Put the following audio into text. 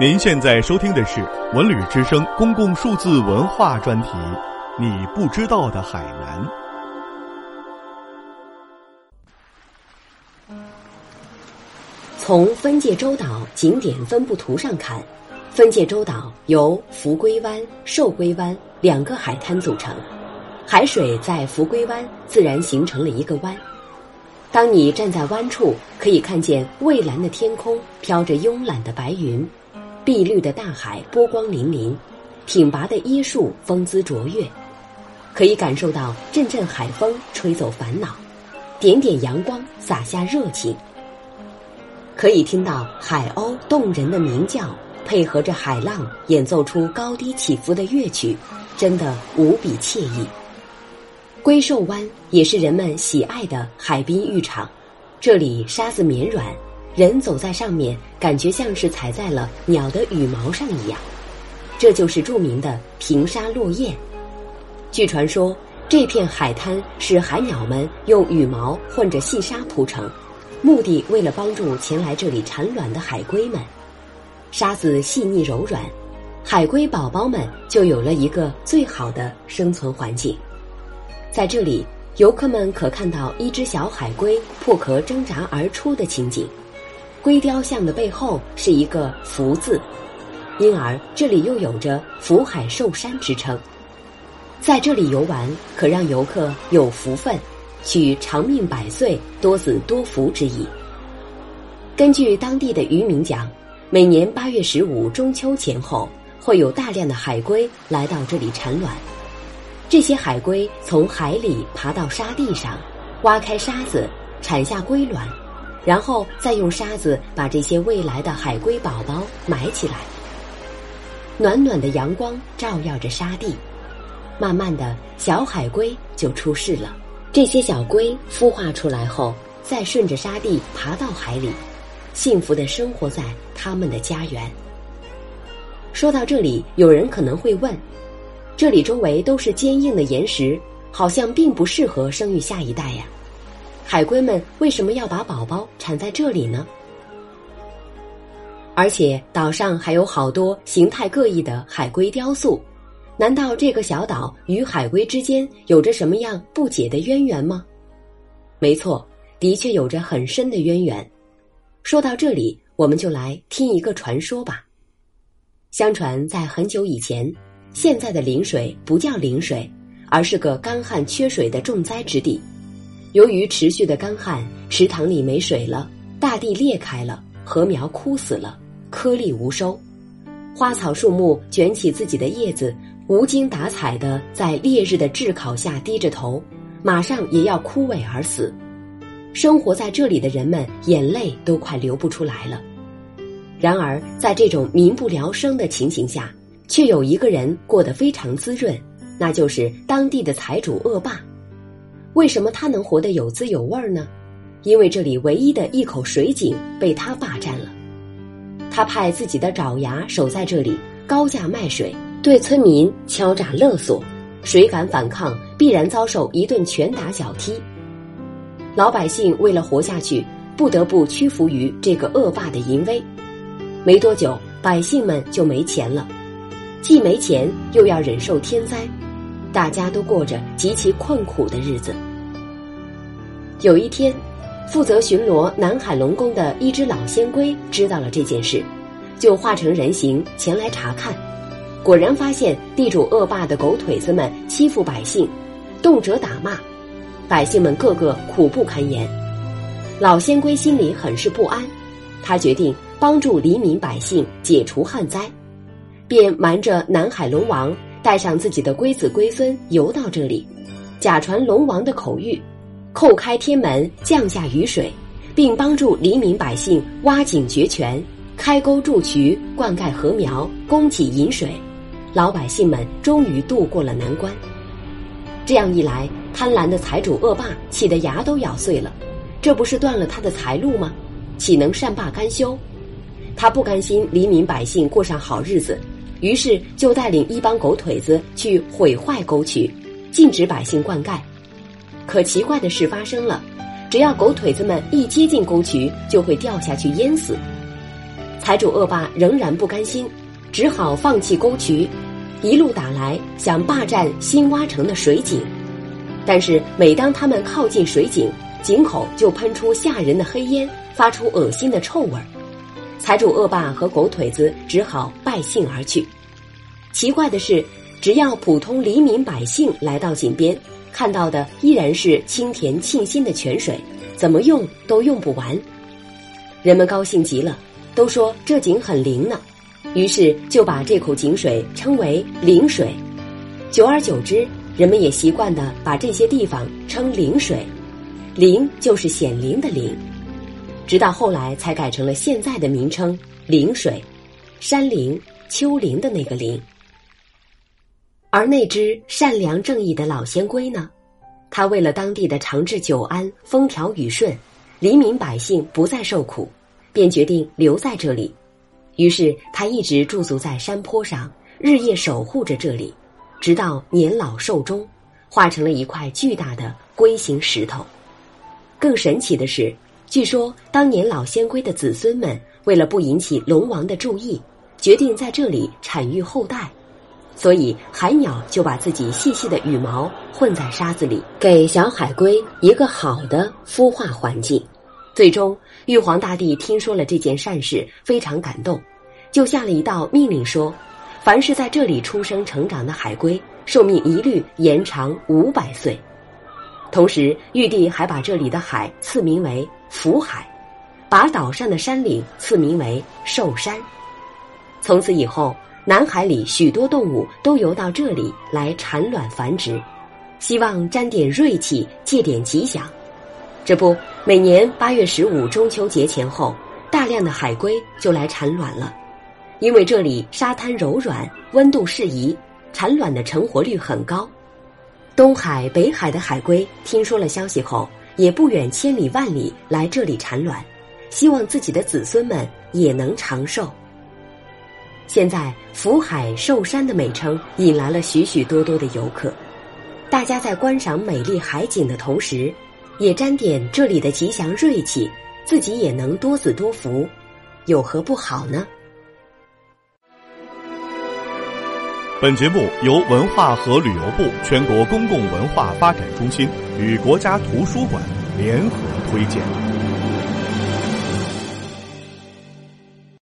您现在收听的是《文旅之声》公共数字文化专题，《你不知道的海南》。从分界洲岛景点分布图上看，分界洲岛由福龟湾、寿龟湾两个海滩组成，海水在福龟湾自然形成了一个湾。当你站在湾处，可以看见蔚蓝的天空飘着慵懒的白云，碧绿的大海波光粼粼，挺拔的椰树风姿卓越，可以感受到阵阵海风吹走烦恼，点点阳光洒下热情。可以听到海鸥动人的鸣叫，配合着海浪演奏出高低起伏的乐曲，真的无比惬意。龟寿湾也是人们喜爱的海滨浴场，这里沙子绵软，人走在上面，感觉像是踩在了鸟的羽毛上一样。这就是著名的平沙落雁。据传说，这片海滩是海鸟们用羽毛混着细沙铺成。目的为了帮助前来这里产卵的海龟们，沙子细腻柔软，海龟宝宝们就有了一个最好的生存环境。在这里，游客们可看到一只小海龟破壳挣扎而出的情景。龟雕像的背后是一个“福”字，因而这里又有着“福海寿山”之称。在这里游玩，可让游客有福分。取长命百岁、多子多福之意。根据当地的渔民讲，每年八月十五中秋前后，会有大量的海龟来到这里产卵。这些海龟从海里爬到沙地上，挖开沙子，产下龟卵，然后再用沙子把这些未来的海龟宝宝埋起来。暖暖的阳光照耀着沙地，慢慢的小海龟就出世了。这些小龟孵化出来后，再顺着沙地爬到海里，幸福的生活在他们的家园。说到这里，有人可能会问：这里周围都是坚硬的岩石，好像并不适合生育下一代呀？海龟们为什么要把宝宝产在这里呢？而且岛上还有好多形态各异的海龟雕塑。难道这个小岛与海龟之间有着什么样不解的渊源吗？没错，的确有着很深的渊源。说到这里，我们就来听一个传说吧。相传在很久以前，现在的陵水不叫陵水，而是个干旱缺水的重灾之地。由于持续的干旱，池塘里没水了，大地裂开了，禾苗枯死了，颗粒无收，花草树木卷起自己的叶子。无精打采的在烈日的炙烤下低着头，马上也要枯萎而死。生活在这里的人们眼泪都快流不出来了。然而，在这种民不聊生的情形下，却有一个人过得非常滋润，那就是当地的财主恶霸。为什么他能活得有滋有味呢？因为这里唯一的一口水井被他霸占了。他派自己的爪牙守在这里，高价卖水。对村民敲诈勒索，谁敢反抗，必然遭受一顿拳打脚踢。老百姓为了活下去，不得不屈服于这个恶霸的淫威。没多久，百姓们就没钱了，既没钱，又要忍受天灾，大家都过着极其困苦的日子。有一天，负责巡逻南海龙宫的一只老仙龟知道了这件事，就化成人形前来查看。果然发现地主恶霸的狗腿子们欺负百姓，动辄打骂，百姓们个个苦不堪言。老仙龟心里很是不安，他决定帮助黎民百姓解除旱灾，便瞒着南海龙王，带上自己的龟子龟孙游到这里，假传龙王的口谕，叩开天门降下雨水，并帮助黎民百姓挖井掘泉，开沟筑渠，灌溉禾苗，供给饮水。老百姓们终于渡过了难关。这样一来，贪婪的财主恶霸气得牙都咬碎了。这不是断了他的财路吗？岂能善罢甘休？他不甘心黎民百姓过上好日子，于是就带领一帮狗腿子去毁坏沟渠，禁止百姓灌溉。可奇怪的事发生了：只要狗腿子们一接近沟渠，就会掉下去淹死。财主恶霸仍然不甘心，只好放弃沟渠，一路打来，想霸占新挖成的水井。但是每当他们靠近水井，井口就喷出吓人的黑烟，发出恶心的臭味。财主恶霸和狗腿子只好败兴而去。奇怪的是，只要普通黎民百姓来到井边，看到的依然是清甜沁心的泉水，怎么用都用不完。人们高兴极了，都说这井很灵呢，于是就把这口井水称为灵水。久而久之，人们也习惯的把这些地方称灵水，灵就是显灵的灵。直到后来才改成了现在的名称“灵水”，山灵、丘陵的那个灵。而那只善良正义的老仙龟呢？他为了当地的长治久安、风调雨顺，黎民百姓不再受苦，便决定留在这里。于是他一直驻足在山坡上，日夜守护着这里，直到年老寿终，化成了一块巨大的龟形石头。更神奇的是。据说，当年老仙龟的子孙们为了不引起龙王的注意，决定在这里产育后代，所以海鸟就把自己细细的羽毛混在沙子里，给小海龟一个好的孵化环境。最终，玉皇大帝听说了这件善事，非常感动，就下了一道命令说：凡是在这里出生成长的海龟，寿命一律延长五百岁。同时，玉帝还把这里的海赐名为福海，把岛上的山岭赐名为寿山。从此以后，南海里许多动物都游到这里来产卵繁殖，希望沾点锐气，借点吉祥。这不，每年八月十五中秋节前后，大量的海龟就来产卵了，因为这里沙滩柔软，温度适宜，产卵的成活率很高。东海、北海的海龟听说了消息后，也不远千里万里来这里产卵，希望自己的子孙们也能长寿。现在福海寿山的美称引来了许许多多的游客，大家在观赏美丽海景的同时，也沾点这里的吉祥瑞气，自己也能多子多福，有何不好呢？本节目由文化和旅游部全国公共文化发展中心与国家图书馆联合推荐。